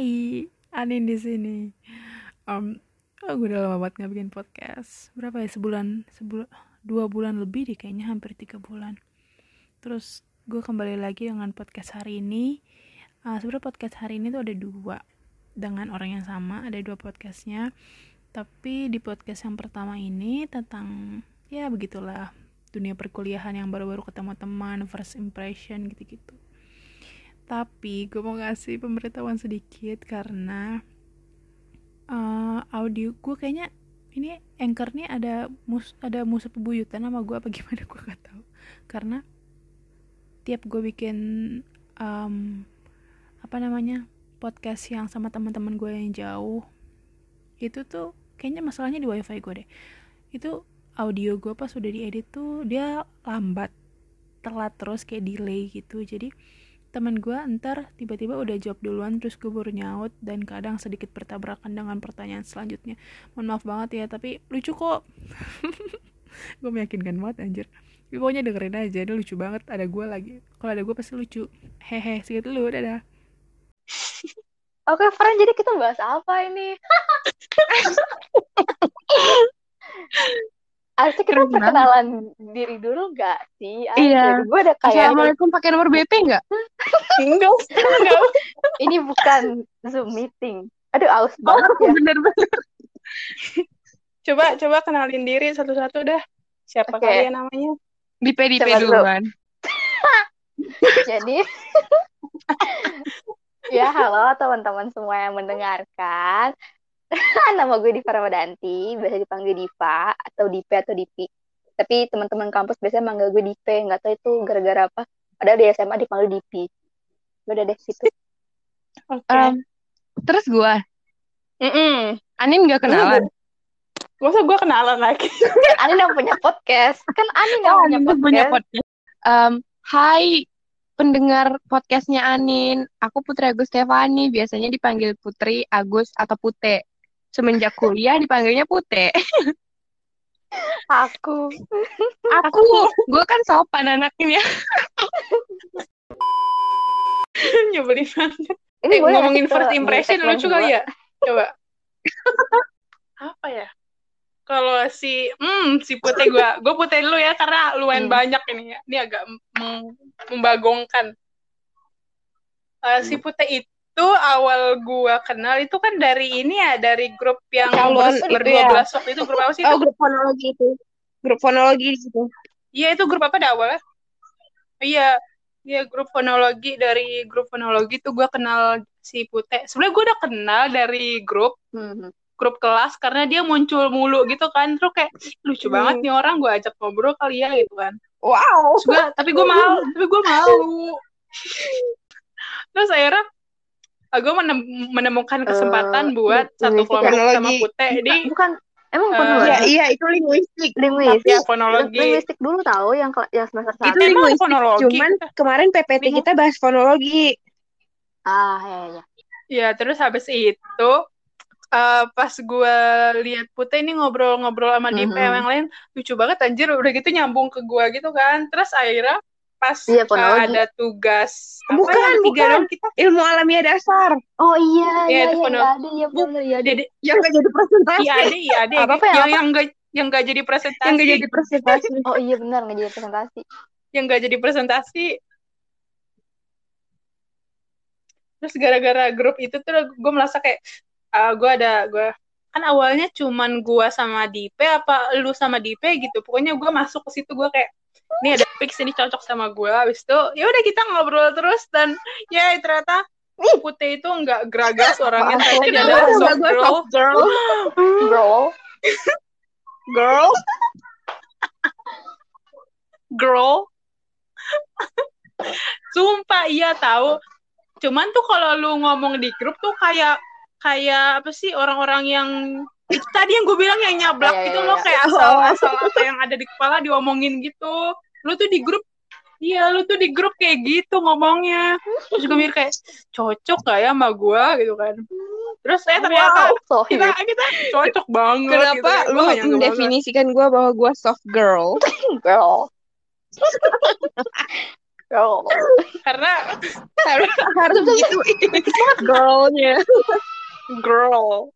Hai, Anin di sini. Um, oh, gue udah lama banget nggak bikin podcast. Berapa ya sebulan, sebulan, dua bulan lebih deh kayaknya hampir tiga bulan. Terus gue kembali lagi dengan podcast hari ini. Uh, Sebenarnya podcast hari ini tuh ada dua dengan orang yang sama, ada dua podcastnya. Tapi di podcast yang pertama ini tentang ya begitulah dunia perkuliahan yang baru-baru ketemu teman, first impression gitu-gitu tapi gue mau ngasih pemberitahuan sedikit karena uh, audio gue kayaknya ini anchor nih ada mus ada musuh pebuyutan sama gue apa gimana? Gue gak tahu. Karena tiap gue bikin um, apa namanya podcast yang sama teman-teman gue yang jauh itu tuh kayaknya masalahnya di wifi gue deh. Itu audio gue pas udah diedit tuh dia lambat telat terus kayak delay gitu. Jadi teman gue ntar tiba-tiba udah jawab duluan terus gue baru nyaut dan kadang sedikit bertabrakan dengan pertanyaan selanjutnya. Mohon maaf banget ya tapi lucu kok. Gue meyakinkan banget anjir. Tapi pokoknya dengerin aja ini lucu banget. Ada gue lagi. Kalau ada gue pasti lucu. Hehe segitu dulu dadah. Oke, Fran, jadi kita bahas apa ini? Harusnya kita Keren banget. perkenalan diri dulu gak sih? Iya. Gue udah kayak Assalamualaikum pakai nomor BP nggak? Enggak, enggak. Ini bukan Zoom meeting. Aduh, aus banget ya. Bener-bener. Coba coba kenalin diri satu-satu dah. Siapa Oke. kalian namanya? Di PDP Coba dulu. duluan. Jadi, ya halo teman-teman semua yang mendengarkan. Nama gue Diva Ramadanti, biasa dipanggil Diva atau Dipe atau Dipi. Tapi teman-teman kampus biasanya manggil gue Dipe, nggak tahu itu gara-gara apa. Padahal di SMA dipanggil Dipi. Udah deh gitu. Oke. Em, terus gue, Mm-mm. Anin nggak kenalan. Gak usah gue kenalan lagi. Kan Ani yang punya podcast. Kan Ani yang Oh, punya Anin podcast. punya podcast. Em, hai pendengar podcastnya Anin, aku Putri Agus Stefani, biasanya dipanggil Putri, Agus, atau Pute. Semenjak kuliah dipanggilnya Pute. Aku. Aku, gue kan sopan anaknya. Nyebelin banget. Ini Eh, ngomongin first ke- impression lucu kali ya? Coba. Apa ya? Kalau si hmm si Putih gue, gue Putih dulu ya karena lumayan Hmm. banyak ini ya. Ini agak mem- membagongkan. Eh, si Putih itu awal gua kenal itu kan dari ini ya dari grup yang Calon ber- itu berdua ya. belas waktu itu grup apa sih itu? Oh, grup fonologi itu. Grup fonologi di situ. Iya itu grup apa dah awalnya? Iya, iya grup fonologi dari grup fonologi tuh gue kenal si Pute. Sebenarnya gue udah kenal dari grup Hmm. grup kelas karena dia muncul mulu gitu kan. Terus kayak lucu Hmm. banget nih orang gue ajak ngobrol kali ya gitu kan. Wow. Gua- tapi gue mau, tapi gue mau. Terus akhirnya gue menemukan kesempatan Eh, buat satu kelompok ya? sama Pute di Bukan, emang Eh, bukan Iya, dua? Iya, iya itu linguistik. linguistik. ya fonologi. Linguistik dulu tahu yang yang semester Itu satu. Emang linguistik, fonologi? cuman kemarin PPT Lingu- kita bahas fonologi. Ah, ya ya. Ya, terus habis itu eh, pas gue lihat Putih ini ngobrol-ngobrol sama DP Mhm. yang lain lucu banget anjir udah gitu nyambung ke gue gitu kan. Terus akhirnya pas Iya, ada tugas apa Bukan, yang tiga bukan. kita Ilmu alamiah dasar. Oh iya, Ya, iya, itu iya, iya, ada, iya, Bu- bener, iya, ada. jadi Yang gak jadi presentasi. iya ada iya ada ya, yang apa? yang gak yang gak jadi presentasi Yang gak jadi presentasi. Oh iya benar nggak jadi presentasi. yang gak jadi presentasi terus gara-gara grup itu tuh gue merasa kayak ah gue ada gue kan awalnya cuman gue sama Dipe apa lu sama Dipe gitu pokoknya gue masuk ke situ gue kayak ini ada fix ini cocok sama gue. Habis itu ya udah kita ngobrol terus dan ya ternyata Putih itu nggak geragas orangnya. Ternyata dia ada soft girl. soft girl. Bro, girl. Girl. Sumpah iya tahu. Cuman tuh kalau lu ngomong di grup tuh kayak kayak apa sih orang-orang yang itu tadi yang gue bilang yang nyablak Iya, iya, gitu loh iya. kayak asal asal apa yang ada di kepala diomongin gitu lu tuh di grup iya lu tuh di grup kayak gitu ngomongnya terus gue mikir kayak cocok gak ya sama gue gitu kan terus saya ternyata so kita kita cocok banget Kenapa gitu ya. Lu banget. mendefinisikan gue bahwa gue soft girl? girl. Oh. karena harus harus gitu girlnya girl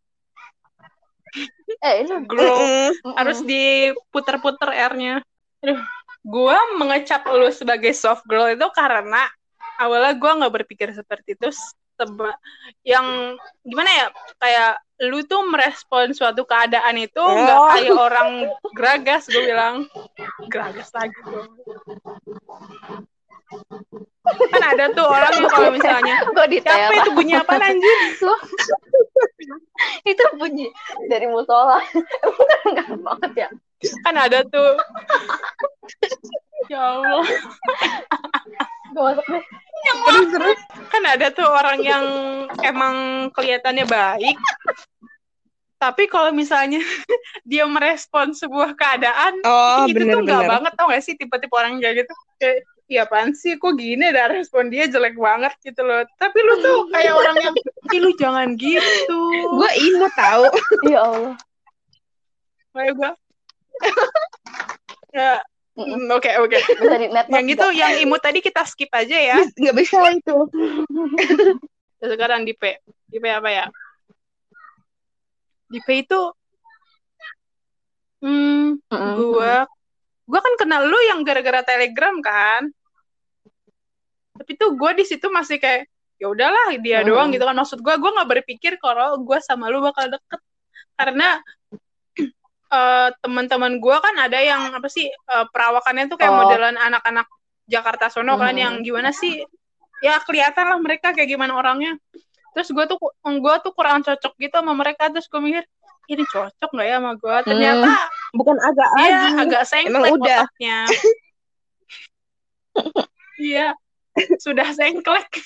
Eh, itu girl Mm-mm. harus diputer-puter R-nya. Aduh, gua mengecap lu sebagai soft girl itu karena awalnya gua nggak berpikir seperti itu. Seba yang gimana ya kayak lu tuh merespon suatu keadaan itu nggak Oh. kayak orang geragas gue bilang geragas lagi gua. Kan ada tuh orang yang kalau misalnya Gue detail. siapa itu? Bunyi apa anjir itu bunyi dari musola. Bukan enggak banget ya. kan ada tuh. Ya Allah. Gue masuk deh. terus terus kan ada tuh orang yang emang kelihatannya baik. Tapi kalau misalnya dia merespon sebuah keadaan oh itu bener tuh nggak banget tau gak sih tipe-tipe orang kayak gitu? Kayak iya apaan sih? Kok gini dah? Respon dia jelek banget gitu loh. Tapi lu tuh kayak orang yang ih lu jangan gitu. Gue imut tahu Ya Allah. kayak gue ya mm, oke oke. Yang itu yang imut tadi kita skip aja ya. Nggak bisa itu. Terus sekarang di P. Di P apa ya? Di P itu hmm gua gua kan kenal lu yang gara-gara telegram kan tapi tuh gua di situ masih kayak ya udahlah dia Hmm. doang gitu kan maksud gua gua nggak berpikir kalau gua sama lu bakal deket karena eh, teman-teman gua kan ada yang apa sih eh, perawakannya tuh kayak Oh. modelan anak-anak Jakarta sono kan Hmm. yang gimana sih ya kelihatan lah mereka kayak gimana orangnya terus gua tuh gua tuh kurang cocok gitu sama mereka terus gua mikir ini cocok nggak ya sama gua ternyata bukan agak dia lagi agak sengklek Emang udah. otaknya. Iya, sudah sengklek.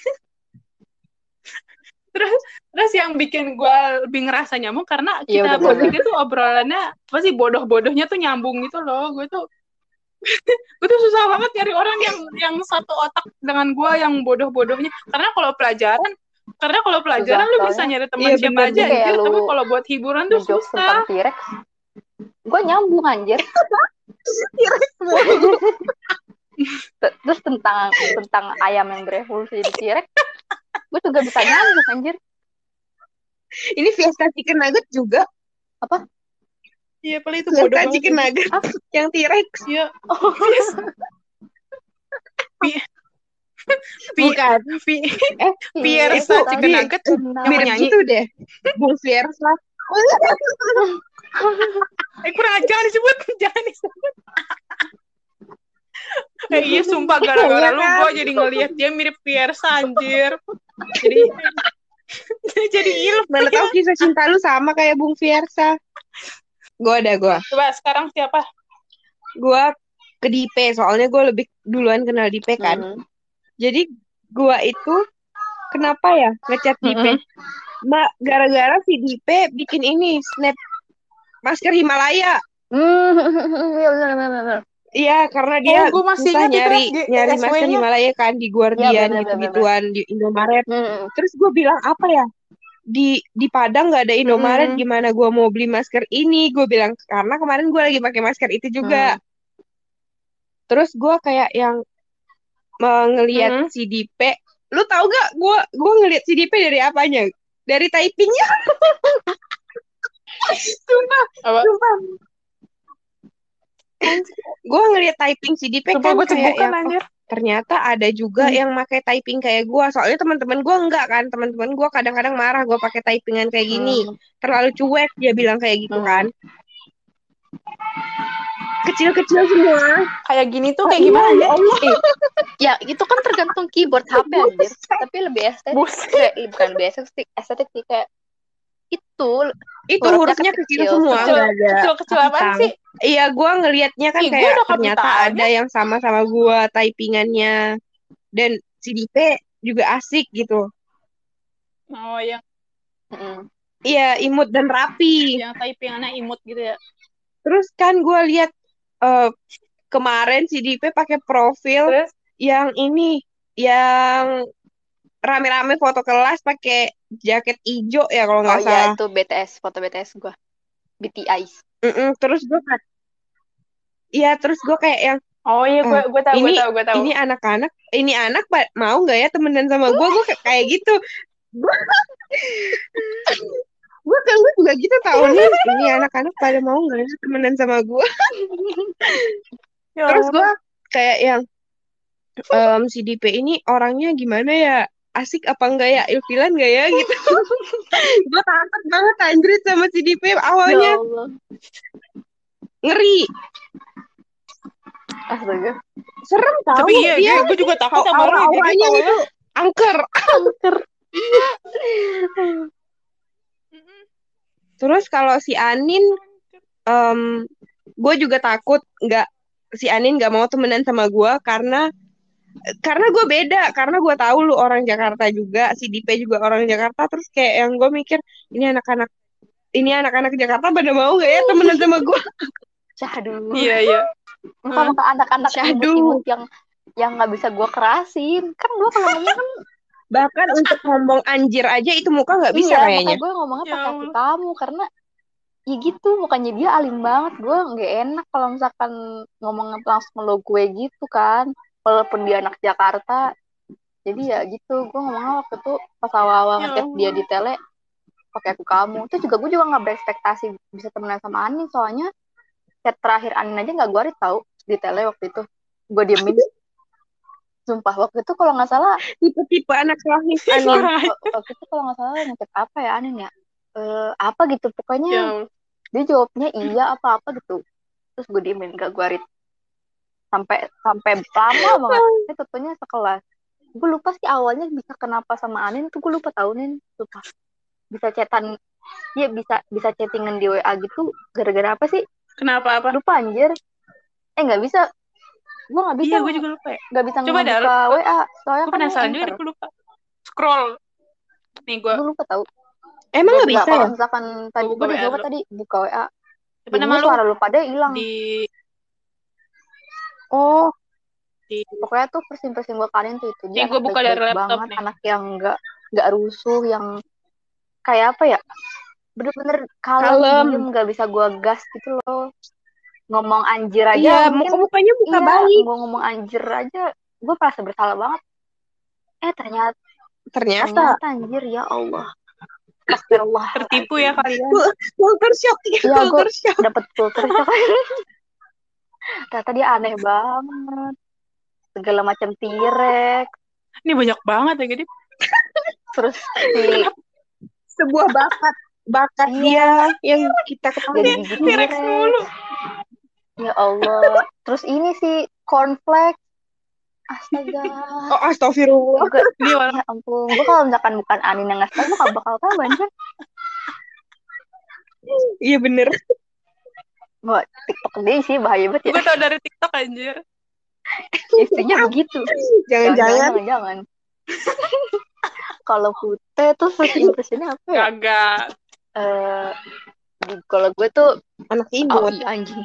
terus terus yang bikin gue lebih ngerasa nyambung karena Iya, kita bener. bertiga tuh obrolannya apa sih bodoh-bodohnya tuh nyambung gitu loh. Gue tuh gue tuh susah banget nyari orang yang yang satu otak dengan gue yang bodoh-bodohnya. Karena kalau pelajaran karena kalau pelajaran Susah, lu bisa soalnya. nyari teman Iya, siapa aja anjir, lu tapi kalau buat hiburan tuh susah. tentang T-Rex. Gue nyambung anjir. Terus tentang tentang ayam yang berevolusi di T-Rex. Gue juga bisa nyambung anjir. ini Fiesta Chicken Nugget juga Iya, paling itu Fiesta bodoh banget. Chicken Nugget Apa? yang T-Rex Iya. Oh, bukan Pi- eh Fiersa itu Chicken Nugget yang mirip gitu deh Bung Fiersa Eh kurang jangan disebut, jangan disebut. eh iya sumpah gara-gara lu gua jadi ngelihat dia mirip Fiersa anjir. Jadi jadi ilmu. mana tahu kisah cinta lu sama kayak Bung Fiersa gue ada gue Coba sekarang siapa? gue ke Dipe soalnya gue lebih duluan kenal Dipe kan Hmm. Jadi gue itu kenapa ya ngechat Dipe Mbak gara-gara si Dipe bikin ini snap masker Himalaya Hmm, iya benar. Iya, karena dia Oh, gua masih susah nyari Res, nyari masker Himalaya kan di Guardian Iya, benar, gitu-gituan di Indomaret. Hmm. Terus gue bilang apa ya? Di di Padang nggak ada Indomaret, Mm. gimana gue mau beli masker ini? Gue bilang karena kemarin gue lagi pakai masker itu juga. Terus gue kayak yang ngelihat Mm. si Dipe. Lu tahu gak? Gue gue ngelihat si Dipe dari apanya? Dari typingnya. sumpah, Apa? sumpah. Gue ngelihat typing si Dipe Coba kan gua kayak yang anjir. ternyata ada juga Hmm. yang pakai typing kayak gua soalnya teman-teman gua enggak kan teman-teman gua kadang-kadang marah gua pakai typingan kayak gini Hmm. terlalu cuek dia bilang kayak gitu Hmm. kan kecil-kecil semua Kayak gini tuh kayak Iya, gimana ya Allah Ya, itu kan tergantung keyboard HP anjir. Tapi lebih estetik. Kayak, bukan lebih estetik, estetik sih kayak itu itu Hurufnya kecil, kecil. semua Kecil, ada Kecil-kecil apaan kapitang. sih? iya gua ngelihatnya kan Ih, gua kayak ternyata ada yang sama sama gua typingannya dan si Dipe juga asik gitu Oh, yang iya imut dan rapi yang typingannya imut gitu ya. Terus kan gue lihat eh, kemarin si Dipe pakai profil Terus yang ini, yang rame-rame foto kelas pakai jaket hijau ya kalau Oh nggak iya, salah. itu BTS, foto BTS gua. BTS. Mm-mm, terus gue kan, iya terus gue kayak yang Oh iya, gue gue tahu, gue ini tahu, gue tahu. ini anak-anak ini anak mau nggak ya temenan sama gue gue kayak gitu gue gue kan gue juga gitu tau nih. Ini anak-anak pada mau nggak ya temenan sama gue Ya terus gue kayak yang em, si DP ini orangnya gimana ya? Asik apa enggak ya? Ilfilan enggak ya? Gitu. Gue takut banget anjrit sama si DP Ya awalnya Allah. ngeri. Astaga. serem tau. Tapi iya, dia gue juga takut sama auranya Jadi itu angker. Angker. terus kalau si Anin em gue juga takut nggak si Anin nggak mau temenan sama gue karena karena gue beda karena gue tahu lu orang Jakarta juga si Dipe juga orang Jakarta terus kayak yang gue mikir ini anak-anak ini anak-anak Jakarta pada mau gak ya temenan sama gue Syahdu. Iya, iya. Maka anak-anak Syahdu. yang yang nggak bisa gue kerasin. Kan gue kalau ngomong kan bahkan untuk ngomong anjir aja itu muka nggak bisa iya, kayaknya. gue ngomongnya Ya pakai aku Allah. kamu karena ya gitu mukanya dia alim banget. Gue nggak enak kalau misalkan ngomongnya langsung lo gue gitu kan. Walaupun dia anak Jakarta. Jadi ya gitu gue ngomongnya waktu itu pas awal-awal Ya dia di tele pakai aku kamu. Itu juga gue juga nggak berekspektasi bisa temenan sama Anin. Soalnya chat terakhir Anin aja nggak gue read tahu di tele waktu itu. Gue diemin sumpah waktu itu kalau nggak salah tipe-tipe anak Anin. Wak- waktu itu kalau nggak salah ngechat apa ya Anin ya? Eh, apa gitu Ya pokoknya Allah. dia jawabnya iya apa apa gitu. Terus gue diemin gak gue read sampai sampai lama banget ini tentunya sekelas. Gue lupa sih awalnya bisa kenapa sama Anin tuh gue lupa tahu nih lupa bisa chatan Iya bisa bisa chattingan di WA gitu gara-gara apa sih? Kenapa apa? lupa anjir. Eh nggak bisa gue nggak bisa Iya, gue juga lupa ya. nggak bisa Coba dah, WA soalnya Gue kan penasaran juga, gue lupa. Scroll. Nih, gue gue lupa tahu emang nggak bisa kalau ya misalkan tadi gue udah dulu. tadi buka WA Coba nama lu suara lu pada hilang di oh di pokoknya tuh persin-persin gue kalian tuh itu Nih, dia gua anak buka dari laptop banget nih. anak yang nggak nggak rusuh yang kayak apa ya bener-bener kalem Kalem. diem nggak bisa gue gas gitu loh ngomong anjir aja iya mungkin muka-mukanya muka iya baik gue ngomong anjir aja gue merasa bersalah banget. Eh ternyata ternyata. ternyata anjir ya Allah. Astagfirullah. Tertipu ya kalian. culture shock Iya, culture shock. dapet filter shock. ternyata dia aneh banget. Segala macam tirek Ini banyak banget ya, Gede. terus si sebuah bakat bakat Iya. dia yang kita ketahui. Jadi tirek mulu. Allah. Terus ini si cornflakes astaga. Oh astagfirullah. Gue Dia warna ya ampun gue kalau misalkan bukan Anin yang ngasih tau gak bakal anjir. Iya bener. Wah, TikTok dia sih bahaya banget ya. Gue tau dari TikTok anjir. isinya begitu. Jangan-jangan. Jangan jangan kalau putih tuh first impressionnya apa ya? Kagak. Eh, di- kalau gue tuh anak oh imut iya anjing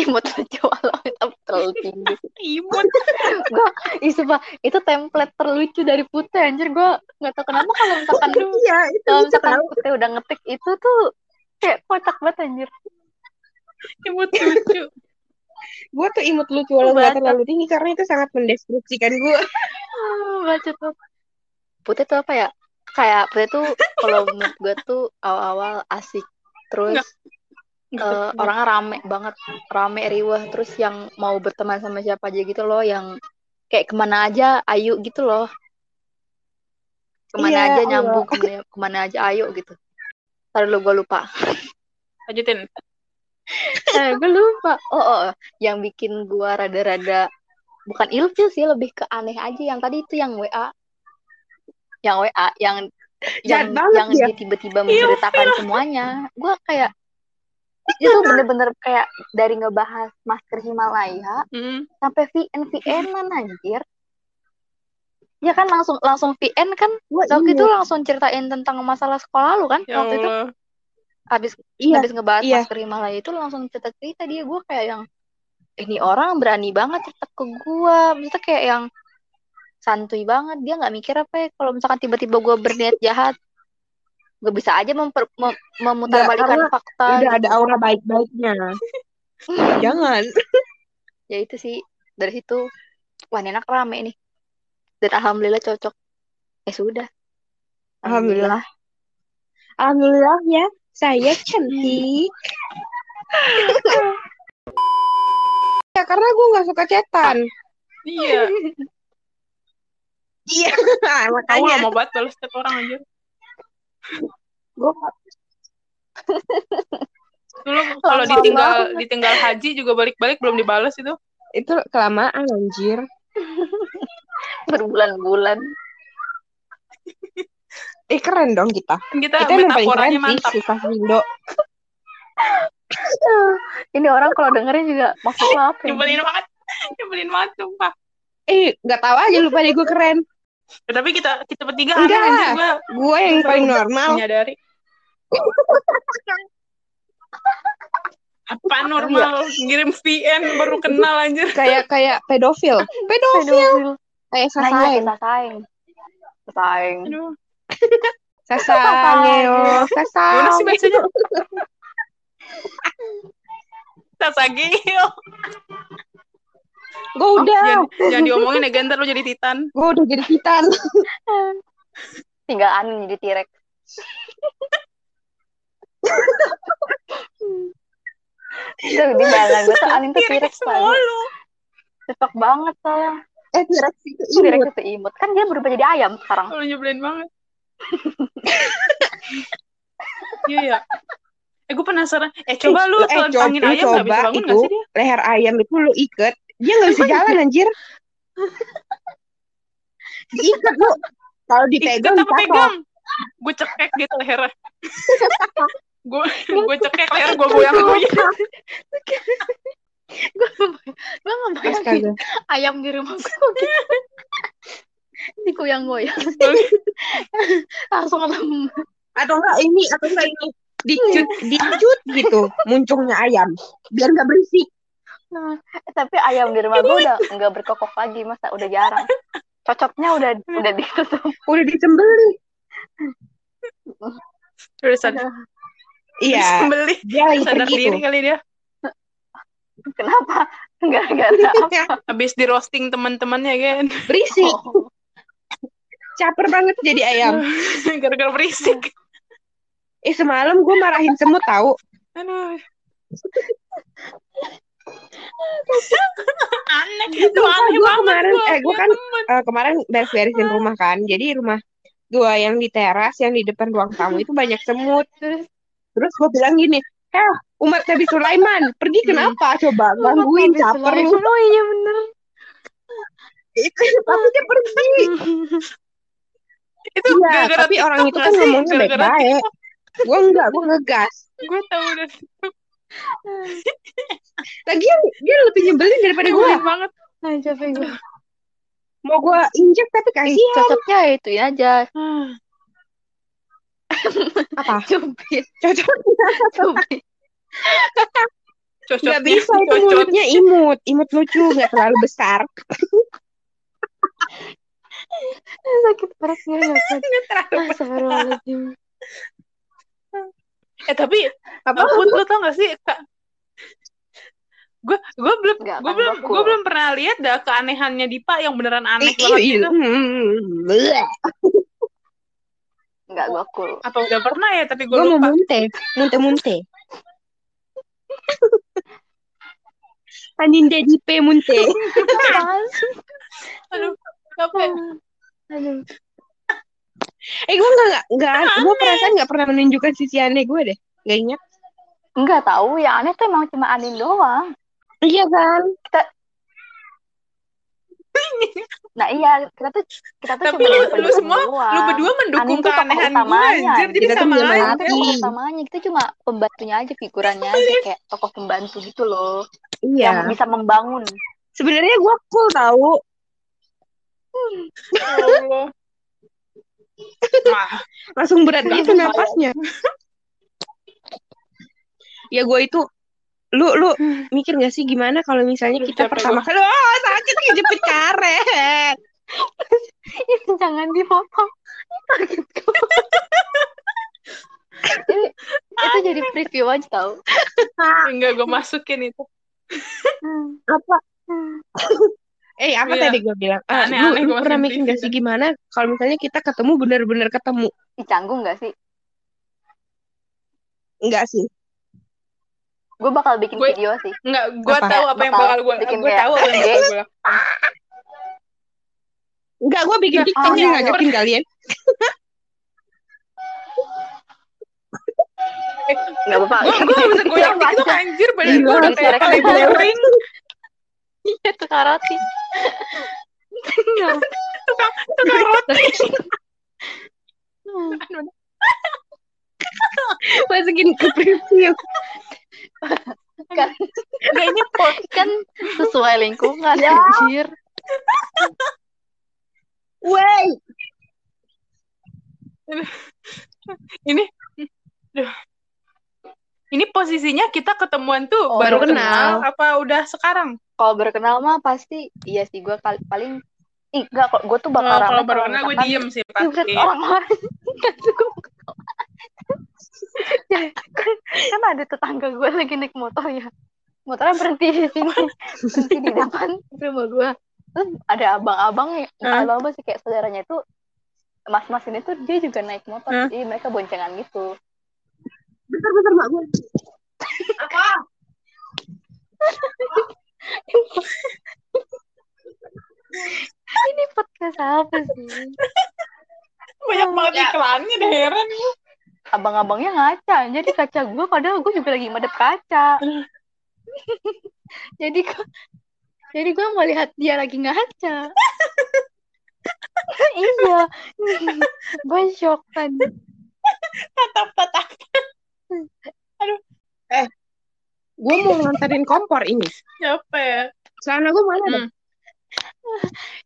imut lucu walau tapi terlalu tinggi Imut. Ih, sumpah, itu template terlucu dari Putih anjir. Gue nggak tahu kenapa kalau misalkan iya itu kalau misalkan tahu. Putih udah ngetik itu tuh kayak kocak banget anjir. Imut lucu. gue tuh imut lucu walau nggak terlalu tinggi karena itu sangat mendeskripsikan gue baca tuh Putih tuh apa ya? Kayak Putih tuh kalau menurut gue tuh awal-awal asik terus Nggak. Nggak eh, orangnya rame banget. Rame riwah terus yang mau berteman sama siapa aja gitu loh yang kayak ke mana aja ayo gitu loh. Ke mana Iya, aja Allah. nyambung ke mana, ke mana aja ayo gitu. Ntar dulu gue lupa. Lanjutin. eh, gue lupa. Oh, oh oh. yang bikin gue rada-rada bukan ilfil sih lebih ke aneh aja. Yang tadi itu yang WA yang WA yang yang banget yang dia. tiba-tiba menceritakan semuanya. Gue kayak itu bener-bener kayak dari ngebahas masker Himalaya Hmm. sampai VN VN anjir. Ya kan langsung langsung VN kan? Waktu itu langsung ceritain tentang masalah sekolah lu kan Ya waktu itu? Habis iya habis ngebahas iya. masker Himalaya itu langsung cerita cerita dia. Gue kayak yang ini orang berani banget cerita ke gue maksudnya kayak yang santuy banget dia nggak mikir apa ya kalau misalkan tiba-tiba gue berniat jahat Gak bisa aja memper, mem, memutarbalikan karena fakta. Udah gitu. ada aura baik-baiknya. Jangan. Ya itu sih dari situ wah enak rame nih. Dan alhamdulillah cocok. Eh sudah. Alhamdulillah. Alhamdulillah ya, saya cantik. ya karena gue nggak suka cetan. Iya. Iya, makanya lama banget balas chat orang aja. gue Dulu kalau ditinggal banget. ditinggal haji juga balik-balik belum dibalas itu. itu kelamaan anjir. Berbulan-bulan. Eh keren dong kita. Kita, Kita emang paling keren sih, susah Indo. Ini orang kalau dengerin juga maksudnya apa? Nyebelin banget. Nyebelin banget sumpah. Eh nggak tahu aja lupa deh gue keren. Ya, tapi kita kita bertiga Enggak. aneh anjir gua Gue yang paling normal. menyadari. Apa normal? Ngirim VN baru kenal anjir. Kayak kayak pedofil. Pedofil. Pedofil. Kayak iya sasaeng. kita saing. Saing. Aduh. Sasangeo. Gimana sih bacanya? Gue udah. Jangan, jangan diomongin ya, ntar lu jadi titan. Gue udah jadi titan. Tinggal Anin jadi T-Rex. Itu di bayangan gue tuh Anin tuh T-Rex banget. Cocok banget saya. Eh T-Rex itu T-Rex imut. itu imut. Kan dia berubah jadi ayam sekarang. Lu nyebelin banget. Iya ya. Eh gue penasaran. Eh coba lu Eh, coba- telentangin lu ayam gak bisa coba bangun itu. gak sih dia? Leher ayam itu lu ikat. Dia nggak bisa jalan anjir. Diikat lu. Kalau dipegang Ikat apa dipatok. pegang? Gue cekek gitu lehernya. gue gue cekek leher gue goyang-goyang. Gue ngebayangin Astaga. ayam di rumah gue gitu. Digoyang-goyang. Langsung ketemu. Atau enggak ini, atau enggak ini. Dicut, dicut gitu. Muncungnya ayam. Biar nggak berisik. Nah, eh, tapi ayam di rumah gue udah nggak berkokok lagi masa udah jarang. Cocoknya udah udah ditutup. Udah disembelih. Udah sadar, Iya. beli. Dia lagi Sadar pergi diri tuh. kali dia. Kenapa? Gara-gara apa? Habis di roasting teman-temannya kan. Berisik. Oh. Caper banget jadi ayam. Gara-gara berisik. Eh semalam gue marahin semut tahu. Aduh. Aneh itu aneh gua banget kemarin- gua eh, punya kan- temen. Eh, kemarin beres-beresin rumah kan. Jadi rumah gua yang di teras, yang di depan ruang tamu itu banyak semut. Terus gue bilang gini, eh umat Nabi Sulaiman, pergi Hmm. kenapa? Coba gangguin caper lu. Oh iya bener. Itu tapi dia pergi. itu Iya, gara-gara tapi orang itu kan ngomongnya baik-baik. Gue enggak, gue ngegas. gue tahu udah Lagian dia lebih nyebelin daripada gue. banget Nah, capek gue. Mau gue injek tapi kasihan. Cocoknya itu aja. Ah, Apa? Cubit. Cocok. Cubit. cocoknya Gak bisa itu cocok mulutnya imut. Imut lucu, gak terlalu besar. Sakit perut gue nggak kuat. Astagfirullahaladzim. eh tapi Apa? Put, lu tau gak sih kak gue gue belum gue belum gue belum pernah lihat dah keanehannya Dipa yang beneran aneh Ih, banget ih, gitu hmm, bleh. Nggak gue cool. apa udah pernah ya tapi gue Gue mau lupa munte, munte-munte. Aninda di P munte. Aduh capek Aduh. Eh gue nggak nggak gue perasaan nggak pernah menunjukkan sisi aneh gue deh. Gak ingat. Enggak tahu, yang aneh tuh emang cuma Anin doang. Iya kan? Nah iya, kita tuh kita tuh Tapi cuma lu- lu semua- doang. lu berdua mendukung Anin keanehan gue anjir jadi Kita sama aja. Kita tokoh utamanya, kita cuma pembantunya aja, figurannya aja kayak tokoh pembantu gitu loh, yang Iya. bisa membangun. Sebenarnya gue cool tahu. Ya Allah. Wah, Langsung berat Nggak gitu napasnya. Ya gue itu lu lu mikir gak sih gimana kalau misalnya Aduh, kita pertama kali oh sakit kejepit karet Jangan dipotong. Sakit itu jadi preview aja tau. Enggak gue masukin itu. Apa? Eh, apa Iya. tadi gue bilang? Ah, Aneh-aneh lu, lu gua pernah mikir gak sih gimana kalau misalnya kita ketemu bener-bener ketemu? Canggung gak sih? Enggak sih. Gue bakal bikin Gue- video sih. Enggak, gue Apa? tahu apa yang Bakal bakal gue bikin gue tahu apa yang bakal gue. Enggak, gue bikin Nggak, TikTok ah, nih iya, ngajakin kalian. Gak apa-apa. Gue gue gak bisa goyang aja. anjir badan gue Iya, udah kayak kayak guling. Iya, tukar roti. Tukang roti. Masukin ke preview. Kan, ini po- kan sesuai lingkungan, anjir. Wey. ini Duh. Ini posisinya kita ketemuan tuh Oh, baru kenal. kenal. apa udah sekarang? Kalau berkenal mah pasti, iya sih gue paling Ih, enggak kok, gue tuh bakal Kalau rame kalau baru kenal gue diem sih Iya, pasti. orang lain kan Ya, kan, kan ada tetangga gue lagi naik motor ya motornya berhenti di sini berhenti di depan rumah gue terus ada abang-abang yang Hah? abang-abang sih kayak saudaranya itu mas-mas ini tuh dia juga naik motor Hah? jadi mereka boncengan gitu Bentar, bentar, Mak. Gue. ini podcast apa sih Banyak banget iklannya deh heran. Abang-abangnya ngaca jadi kaca gue padahal gue juga lagi madep kaca jadi gue jadi gue melihat dia lagi ngaca iya gue shock kan Tatap-tatap. Gue mau nganterin kompor ini. Siapa ya? Celana gue mana? Hmm.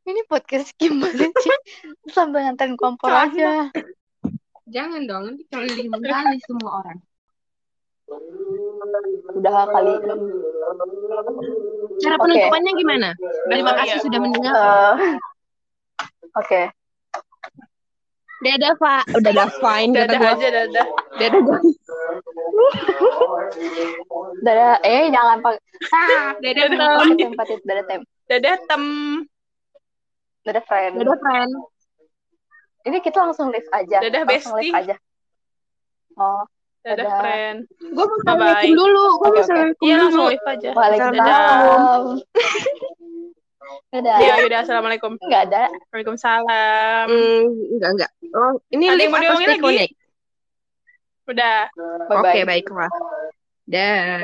ini podcast gimana sih sambil nganterin kompor aja Jangan dong, nanti keliling kali semua orang. udah kali Cara penutupannya gimana? Terima Oh, kasih iya. sudah mendengar. Eh, oke Dadah, Pak. Udah dah fine kata Dadah gue. aja dadah. Dadah, guys. dadah eh jangan pakai ah Dadah, Dadah. Tem. dadah tem Dadah tem. dadah friend Dadah, friend. Ini kita langsung live aja Dadah, langsung live bestie. aja oh Dadah Dadah. friend. Gue mau assalamualaikum dulu. Gue mau assalamualaikum Iya dulu. langsung live aja. Waalaikumsalam dadah Ya udah assalamualaikum. nggak ada Waalaikumsalam. Hmm, enggak, enggak. Oh, ini yang live mau atau diomongin stay lagi? connect? Udah. bye bye Oke, baiklah. Dah.